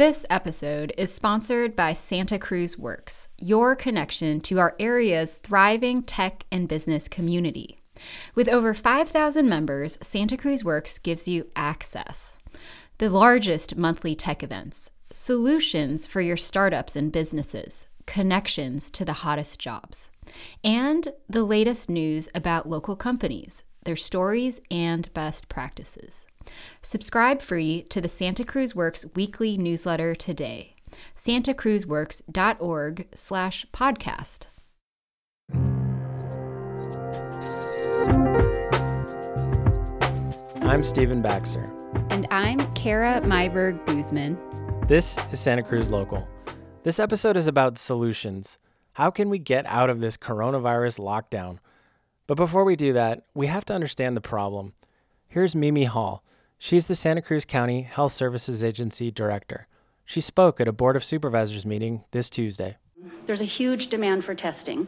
This episode is sponsored by Santa Cruz Works, your connection to our area's thriving tech and business community. With over 5,000 members, Santa Cruz Works gives you access. The largest monthly tech events, solutions for your startups and businesses, connections to the hottest jobs, and the latest news about local companies, their stories, and best practices. Subscribe free to the Santa Cruz Works weekly newsletter today. santacruzworks.org slash podcast. I'm Stephen Baxter. And I'm Kara Meyberg Guzman. This is Santa Cruz Local. This episode is about solutions. How can we get out of this coronavirus lockdown? But before we do that, we have to understand the problem. Here's Mimi Hall, She's the Santa Cruz County Health Services Agency Director. She spoke at a Board of Supervisors meeting this Tuesday. There's a huge demand for testing.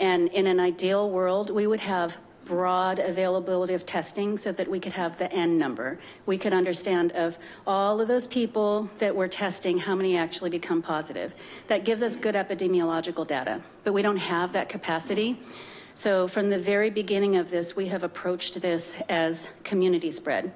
And in an ideal world, we would have broad availability of testing so that we could have the N number. We could understand of all of those people that we're testing, how many actually become positive. That gives us good epidemiological data, but we don't have that capacity. So from the very beginning of this, we have approached this as community spread.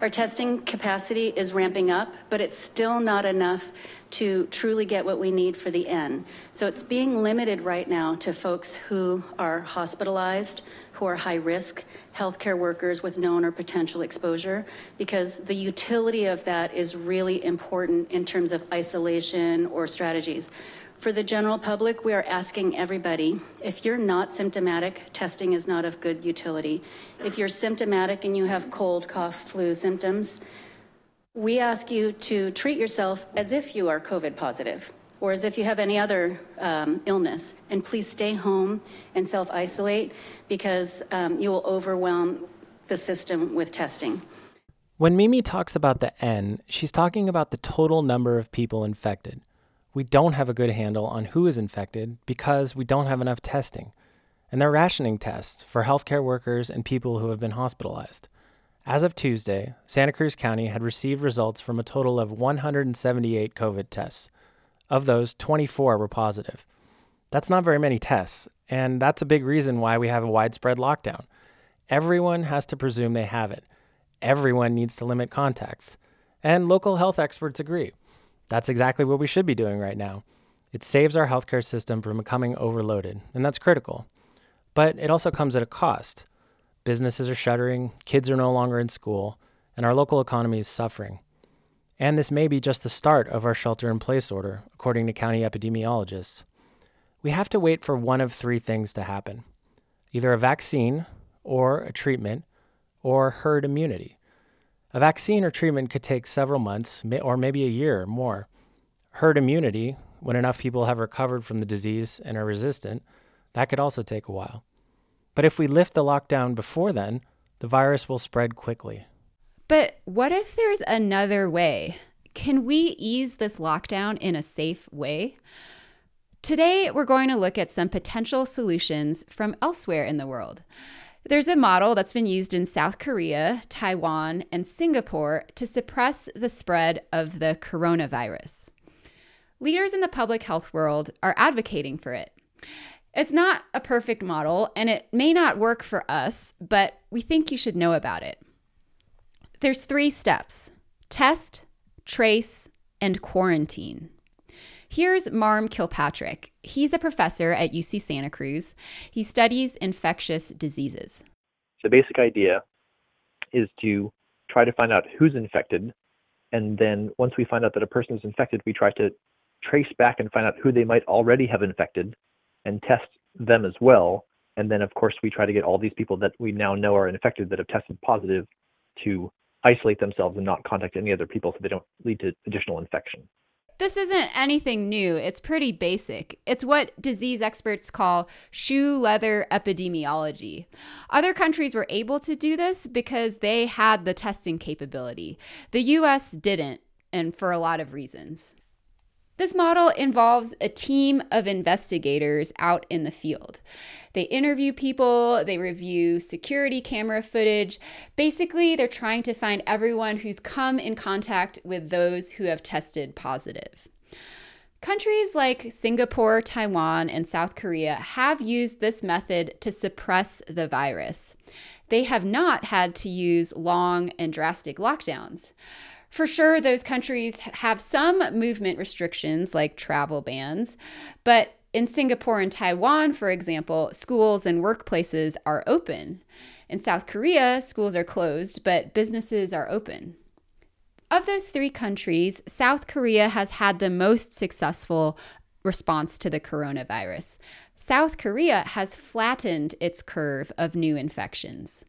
Our testing capacity is ramping up, but it's still not enough to truly get what we need for the N. So it's being limited right now to folks who are hospitalized, who are high risk, healthcare workers with known or potential exposure, because the utility of that is really important in terms of isolation or strategies. For the general public, we are asking everybody, if you're not symptomatic, testing is not of good utility. If you're symptomatic and you have cold, cough, flu symptoms, we ask you to treat yourself as if you are COVID positive or as if you have any other um, illness. And please stay home and self isolate because um, you will overwhelm the system with testing. When Mimi talks about the N, she's talking about the total number of people infected we don't have a good handle on who is infected because we don't have enough testing. And they're rationing tests for healthcare workers and people who have been hospitalized. As of Tuesday, Santa Cruz County had received results from a total of 178 COVID tests. Of those, 24 were positive. That's not very many tests, and that's a big reason why we have a widespread lockdown. Everyone has to presume they have it. Everyone needs to limit contacts. And local health experts agree. That's exactly what we should be doing right now. It saves our healthcare system from becoming overloaded, and that's critical. But it also comes at a cost. Businesses are shuttering, kids are no longer in school, and our local economy is suffering. And this may be just the start of our shelter in place order, according to county epidemiologists. We have to wait for one of three things to happen either a vaccine, or a treatment, or herd immunity. A vaccine or treatment could take several months or maybe a year or more. Herd immunity, when enough people have recovered from the disease and are resistant, that could also take a while. But if we lift the lockdown before then, the virus will spread quickly. But what if there's another way? Can we ease this lockdown in a safe way? Today, we're going to look at some potential solutions from elsewhere in the world. There's a model that's been used in South Korea, Taiwan, and Singapore to suppress the spread of the coronavirus. Leaders in the public health world are advocating for it. It's not a perfect model and it may not work for us, but we think you should know about it. There's three steps test, trace, and quarantine. Here's Marm Kilpatrick. He's a professor at UC Santa Cruz. He studies infectious diseases. The basic idea is to try to find out who's infected. And then once we find out that a person is infected, we try to trace back and find out who they might already have infected and test them as well. And then, of course, we try to get all these people that we now know are infected that have tested positive to isolate themselves and not contact any other people so they don't lead to additional infection. This isn't anything new. It's pretty basic. It's what disease experts call shoe leather epidemiology. Other countries were able to do this because they had the testing capability. The US didn't, and for a lot of reasons. This model involves a team of investigators out in the field. They interview people, they review security camera footage. Basically, they're trying to find everyone who's come in contact with those who have tested positive. Countries like Singapore, Taiwan, and South Korea have used this method to suppress the virus. They have not had to use long and drastic lockdowns. For sure, those countries have some movement restrictions like travel bans, but in Singapore and Taiwan, for example, schools and workplaces are open. In South Korea, schools are closed, but businesses are open. Of those three countries, South Korea has had the most successful response to the coronavirus. South Korea has flattened its curve of new infections.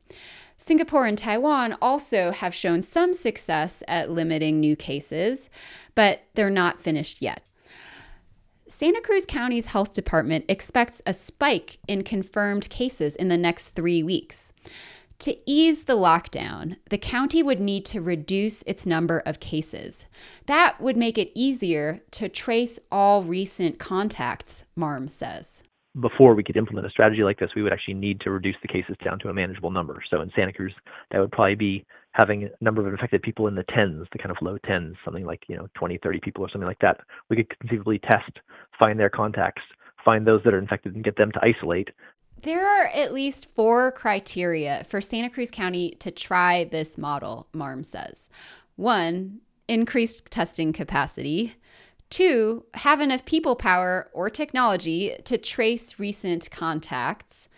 Singapore and Taiwan also have shown some success at limiting new cases, but they're not finished yet. Santa Cruz County's health department expects a spike in confirmed cases in the next three weeks. To ease the lockdown, the county would need to reduce its number of cases. That would make it easier to trace all recent contacts, Marm says before we could implement a strategy like this, we would actually need to reduce the cases down to a manageable number. So in Santa Cruz, that would probably be having a number of infected people in the tens, the kind of low tens, something like, you know, 20, 30 people or something like that. We could conceivably test, find their contacts, find those that are infected and get them to isolate. There are at least four criteria for Santa Cruz County to try this model, Marm says. One, increased testing capacity. Two, have enough people power or technology to trace recent contacts.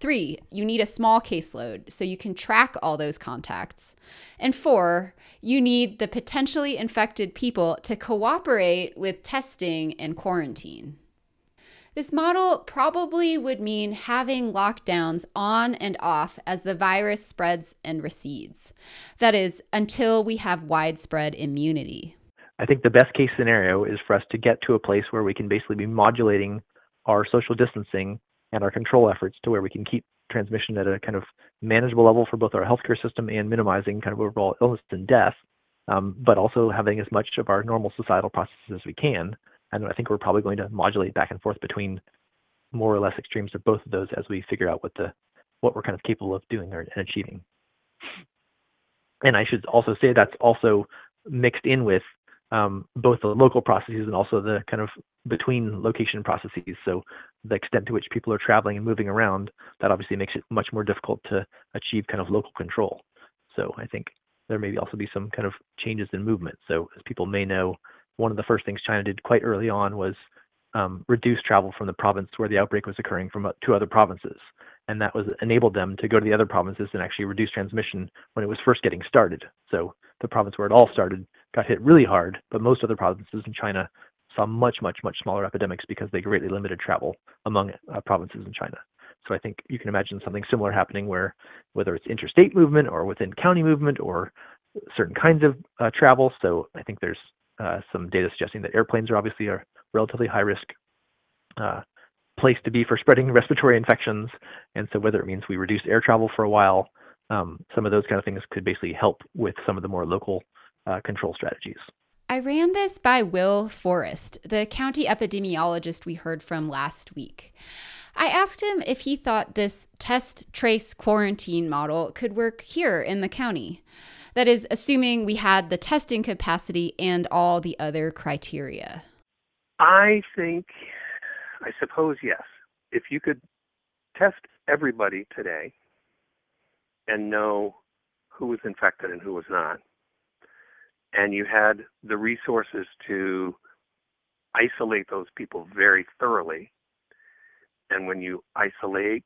Three, you need a small caseload so you can track all those contacts. And four, you need the potentially infected people to cooperate with testing and quarantine. This model probably would mean having lockdowns on and off as the virus spreads and recedes. That is, until we have widespread immunity. I think the best case scenario is for us to get to a place where we can basically be modulating our social distancing and our control efforts to where we can keep transmission at a kind of manageable level for both our healthcare system and minimizing kind of overall illness and death, um, but also having as much of our normal societal processes as we can. And I think we're probably going to modulate back and forth between more or less extremes of both of those as we figure out what the what we're kind of capable of doing and achieving. And I should also say that's also mixed in with um, both the local processes and also the kind of between location processes. So the extent to which people are traveling and moving around, that obviously makes it much more difficult to achieve kind of local control. So I think there may also be some kind of changes in movement. So as people may know, one of the first things China did quite early on was um, reduce travel from the province where the outbreak was occurring from uh, to other provinces, and that was enabled them to go to the other provinces and actually reduce transmission when it was first getting started. So the province where it all started got hit really hard, but most other provinces in China saw much, much, much smaller epidemics because they greatly limited travel among uh, provinces in China. So I think you can imagine something similar happening where, whether it's interstate movement or within county movement or certain kinds of uh, travel. So I think there's uh, some data suggesting that airplanes are obviously a relatively high risk uh, place to be for spreading respiratory infections. And so whether it means we reduce air travel for a while, um, some of those kind of things could basically help with some of the more local uh, control strategies. I ran this by Will Forrest, the county epidemiologist we heard from last week. I asked him if he thought this test, trace, quarantine model could work here in the county. That is, assuming we had the testing capacity and all the other criteria. I think, I suppose, yes. If you could test everybody today and know who was infected and who was not, and you had the resources to isolate those people very thoroughly. And when you isolate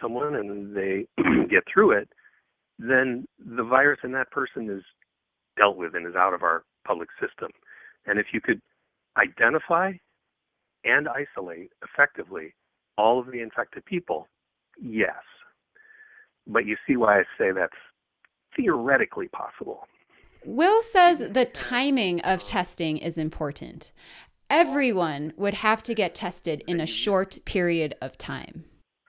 someone and they get through it, then the virus in that person is dealt with and is out of our public system. And if you could identify and isolate effectively all of the infected people, yes. But you see why I say that's theoretically possible. Will says the timing of testing is important. Everyone would have to get tested in a short period of time.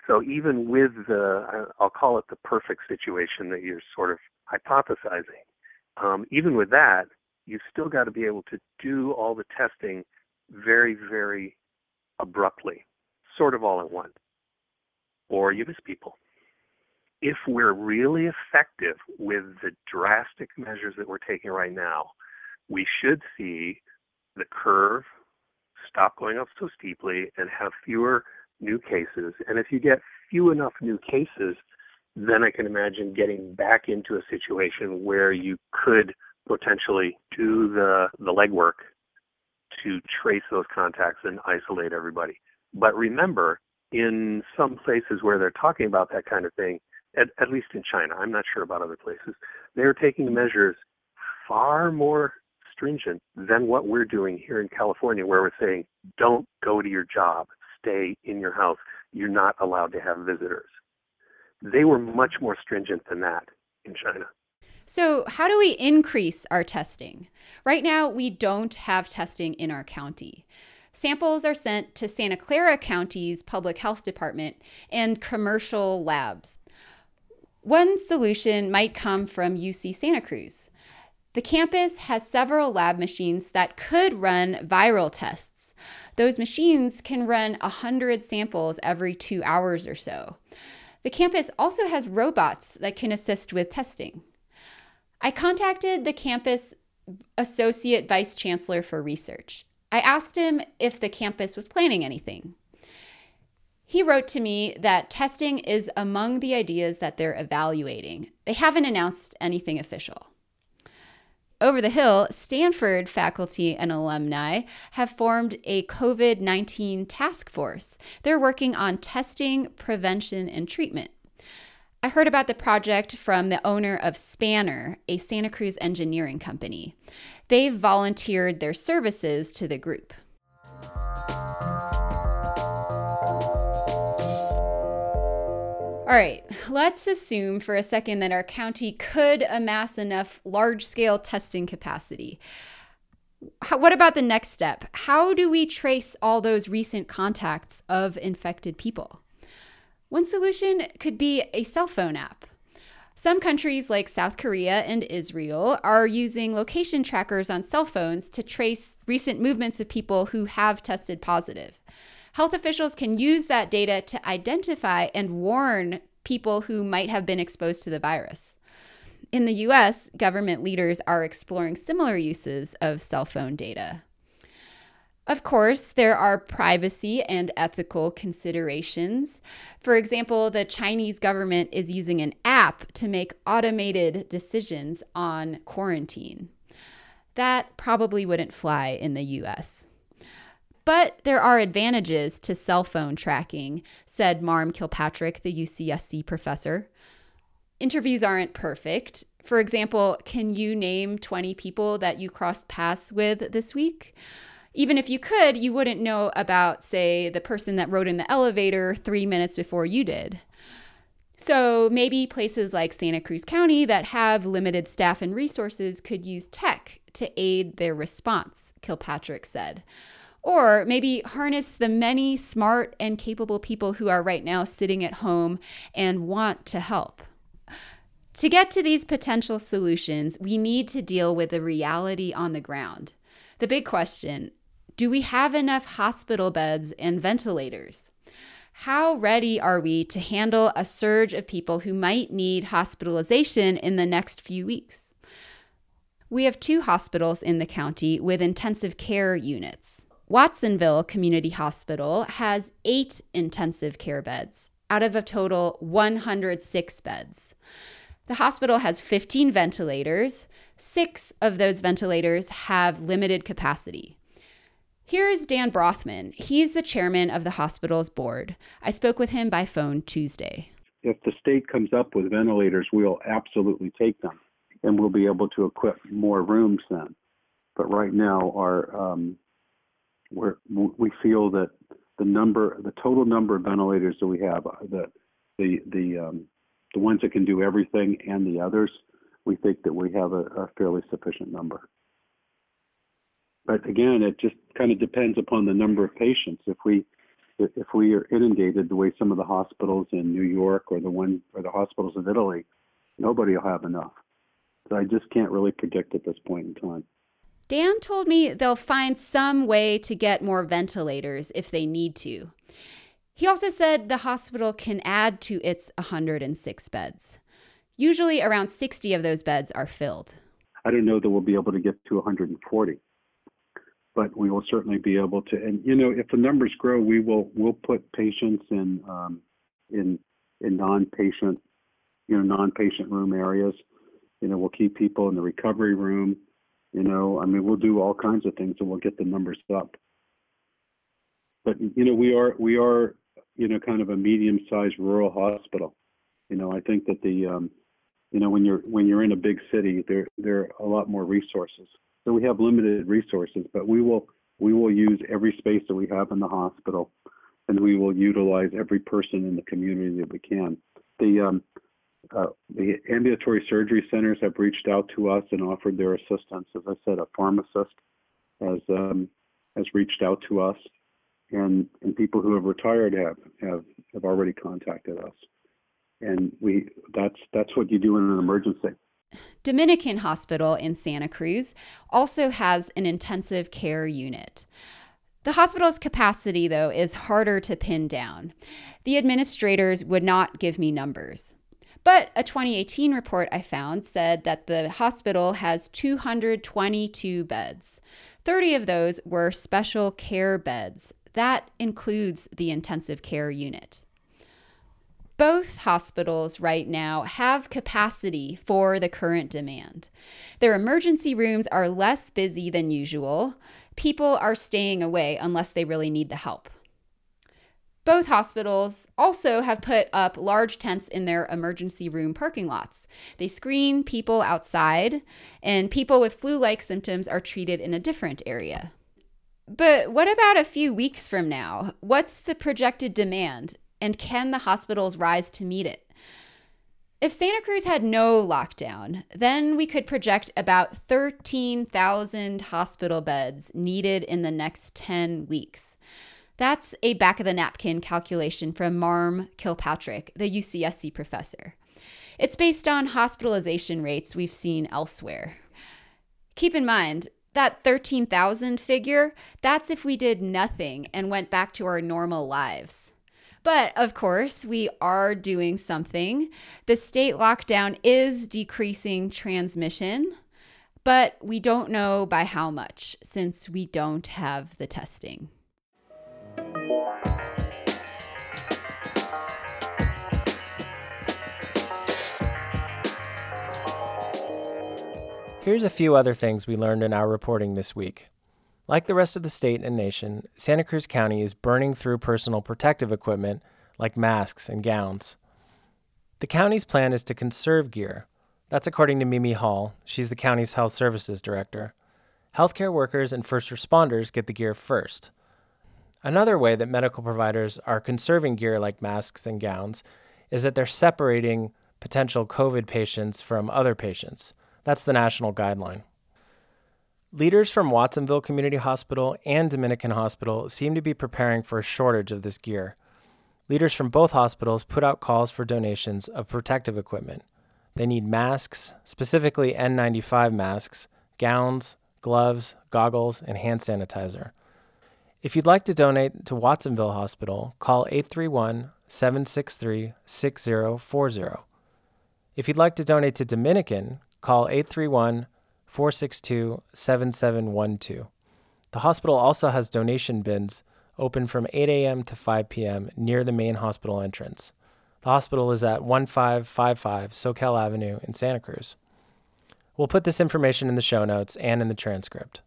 So even with the, I'll call it the perfect situation that you're sort of hypothesizing, um, even with that, you've still got to be able to do all the testing very, very abruptly, sort of all at once, or you miss people. If we're really effective with the drastic measures that we're taking right now, we should see the curve stop going up so steeply and have fewer new cases. And if you get few enough new cases, then I can imagine getting back into a situation where you could potentially do the, the legwork to trace those contacts and isolate everybody. But remember, in some places where they're talking about that kind of thing, at, at least in China, I'm not sure about other places, they're taking measures far more stringent than what we're doing here in California, where we're saying, don't go to your job, stay in your house. You're not allowed to have visitors. They were much more stringent than that in China. So, how do we increase our testing? Right now, we don't have testing in our county. Samples are sent to Santa Clara County's public health department and commercial labs. One solution might come from UC Santa Cruz. The campus has several lab machines that could run viral tests. Those machines can run 100 samples every two hours or so. The campus also has robots that can assist with testing. I contacted the campus associate vice chancellor for research. I asked him if the campus was planning anything. He wrote to me that testing is among the ideas that they're evaluating. They haven't announced anything official. Over the Hill, Stanford faculty and alumni have formed a COVID 19 task force. They're working on testing, prevention, and treatment. I heard about the project from the owner of Spanner, a Santa Cruz engineering company. They've volunteered their services to the group. All right, let's assume for a second that our county could amass enough large scale testing capacity. How, what about the next step? How do we trace all those recent contacts of infected people? One solution could be a cell phone app. Some countries like South Korea and Israel are using location trackers on cell phones to trace recent movements of people who have tested positive. Health officials can use that data to identify and warn people who might have been exposed to the virus. In the US, government leaders are exploring similar uses of cell phone data. Of course, there are privacy and ethical considerations. For example, the Chinese government is using an app to make automated decisions on quarantine. That probably wouldn't fly in the US. But there are advantages to cell phone tracking, said Marm Kilpatrick, the UCSC professor. Interviews aren't perfect. For example, can you name 20 people that you crossed paths with this week? even if you could, you wouldn't know about, say, the person that rode in the elevator three minutes before you did. So maybe places like Santa Cruz County that have limited staff and resources could use tech to aid their response, Kilpatrick said. Or maybe harness the many smart and capable people who are right now sitting at home and want to help. To get to these potential solutions, we need to deal with the reality on the ground. The big question do we have enough hospital beds and ventilators? How ready are we to handle a surge of people who might need hospitalization in the next few weeks? We have two hospitals in the county with intensive care units. Watsonville Community Hospital has eight intensive care beds out of a total 106 beds. The hospital has 15 ventilators. Six of those ventilators have limited capacity. Here's Dan Brothman. He's the chairman of the hospital's board. I spoke with him by phone Tuesday. If the state comes up with ventilators, we'll absolutely take them and we'll be able to equip more rooms then. But right now, our um, we're, we feel that the number, the total number of ventilators that we have, uh, the the the um, the ones that can do everything and the others, we think that we have a, a fairly sufficient number. But again, it just kind of depends upon the number of patients. If we if we are inundated the way some of the hospitals in New York or the one or the hospitals in Italy, nobody will have enough. So I just can't really predict at this point in time. Dan told me they'll find some way to get more ventilators if they need to. He also said the hospital can add to its 106 beds. Usually, around 60 of those beds are filled. I don't know that we'll be able to get to 140, but we will certainly be able to. And you know, if the numbers grow, we will we'll put patients in um, in in non-patient you know non-patient room areas. You know, we'll keep people in the recovery room. I mean, we'll do all kinds of things, and we'll get the numbers up. But you know, we are we are you know kind of a medium-sized rural hospital. You know, I think that the um, you know when you're when you're in a big city there there are a lot more resources so we have limited resources but we will we will use every space that we have in the hospital and we will utilize every person in the community that we can the um, uh, the ambulatory surgery centers have reached out to us and offered their assistance as i said a pharmacist has um, has reached out to us and and people who have retired have have have already contacted us and we that's that's what you do in an emergency. Dominican Hospital in Santa Cruz also has an intensive care unit. The hospital's capacity, though, is harder to pin down. The administrators would not give me numbers. But a 2018 report I found said that the hospital has 222 beds. 30 of those were special care beds. That includes the intensive care unit both hospitals right now have capacity for the current demand. Their emergency rooms are less busy than usual. People are staying away unless they really need the help. Both hospitals also have put up large tents in their emergency room parking lots. They screen people outside, and people with flu like symptoms are treated in a different area. But what about a few weeks from now? What's the projected demand? And can the hospitals rise to meet it? If Santa Cruz had no lockdown, then we could project about 13,000 hospital beds needed in the next 10 weeks. That's a back of the napkin calculation from Marm Kilpatrick, the UCSC professor. It's based on hospitalization rates we've seen elsewhere. Keep in mind, that 13,000 figure, that's if we did nothing and went back to our normal lives. But of course, we are doing something. The state lockdown is decreasing transmission, but we don't know by how much since we don't have the testing. Here's a few other things we learned in our reporting this week. Like the rest of the state and nation, Santa Cruz County is burning through personal protective equipment like masks and gowns. The county's plan is to conserve gear. That's according to Mimi Hall. She's the county's health services director. Healthcare workers and first responders get the gear first. Another way that medical providers are conserving gear like masks and gowns is that they're separating potential COVID patients from other patients. That's the national guideline. Leaders from Watsonville Community Hospital and Dominican Hospital seem to be preparing for a shortage of this gear. Leaders from both hospitals put out calls for donations of protective equipment. They need masks, specifically N95 masks, gowns, gloves, goggles, and hand sanitizer. If you'd like to donate to Watsonville Hospital, call 831 763 6040. If you'd like to donate to Dominican, call 831 462 7712. The hospital also has donation bins open from 8 a.m. to 5 p.m. near the main hospital entrance. The hospital is at 1555 Soquel Avenue in Santa Cruz. We'll put this information in the show notes and in the transcript.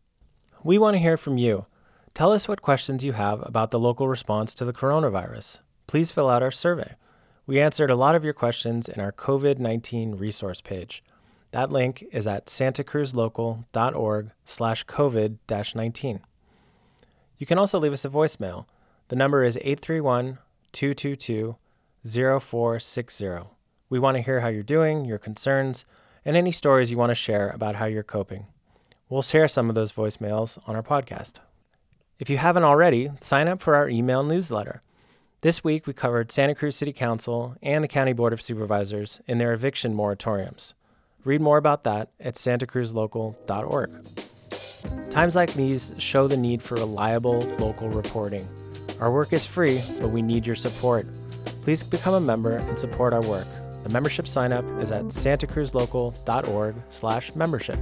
We want to hear from you. Tell us what questions you have about the local response to the coronavirus. Please fill out our survey. We answered a lot of your questions in our COVID 19 resource page. That link is at santacruzlocal.org slash COVID-19. You can also leave us a voicemail. The number is 831-222-0460. We want to hear how you're doing, your concerns, and any stories you want to share about how you're coping. We'll share some of those voicemails on our podcast. If you haven't already, sign up for our email newsletter. This week we covered Santa Cruz City Council and the County Board of Supervisors in their eviction moratoriums. Read more about that at santacruzlocal.org. Times like these show the need for reliable local reporting. Our work is free, but we need your support. Please become a member and support our work. The membership sign up is at santacruzlocal.org/membership.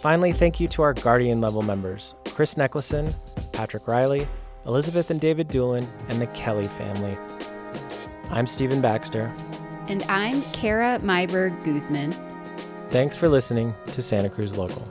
Finally, thank you to our Guardian level members Chris Neklason, Patrick Riley, Elizabeth and David Doolin, and the Kelly family. I'm Stephen Baxter. And I'm Kara Meyberg Guzman. Thanks for listening to Santa Cruz Local.